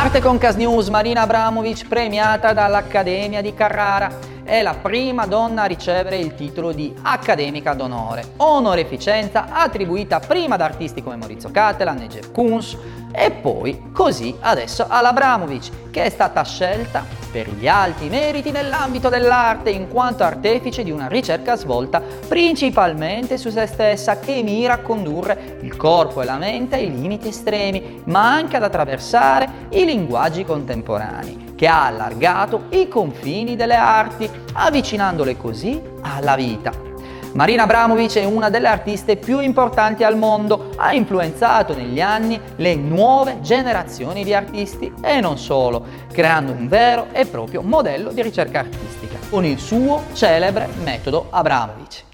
Arte con Cas News, Marina Abramovic premiata dall'Accademia di Carrara. È la prima donna a ricevere il titolo di accademica d'onore, onoreficenza attribuita prima ad artisti come Maurizio Cattelan Jeff Koons e poi così adesso all'Abramovic, che è stata scelta per gli alti meriti nell'ambito dell'arte in quanto artefice di una ricerca svolta principalmente su se stessa che mira a condurre il corpo e la mente ai limiti estremi, ma anche ad attraversare i linguaggi contemporanei, che ha allargato i confini delle arti, avvicinandole così alla vita. Marina Abramovic è una delle artiste più importanti al mondo, ha influenzato negli anni le nuove generazioni di artisti e non solo, creando un vero e proprio modello di ricerca artistica con il suo celebre metodo Abramovic.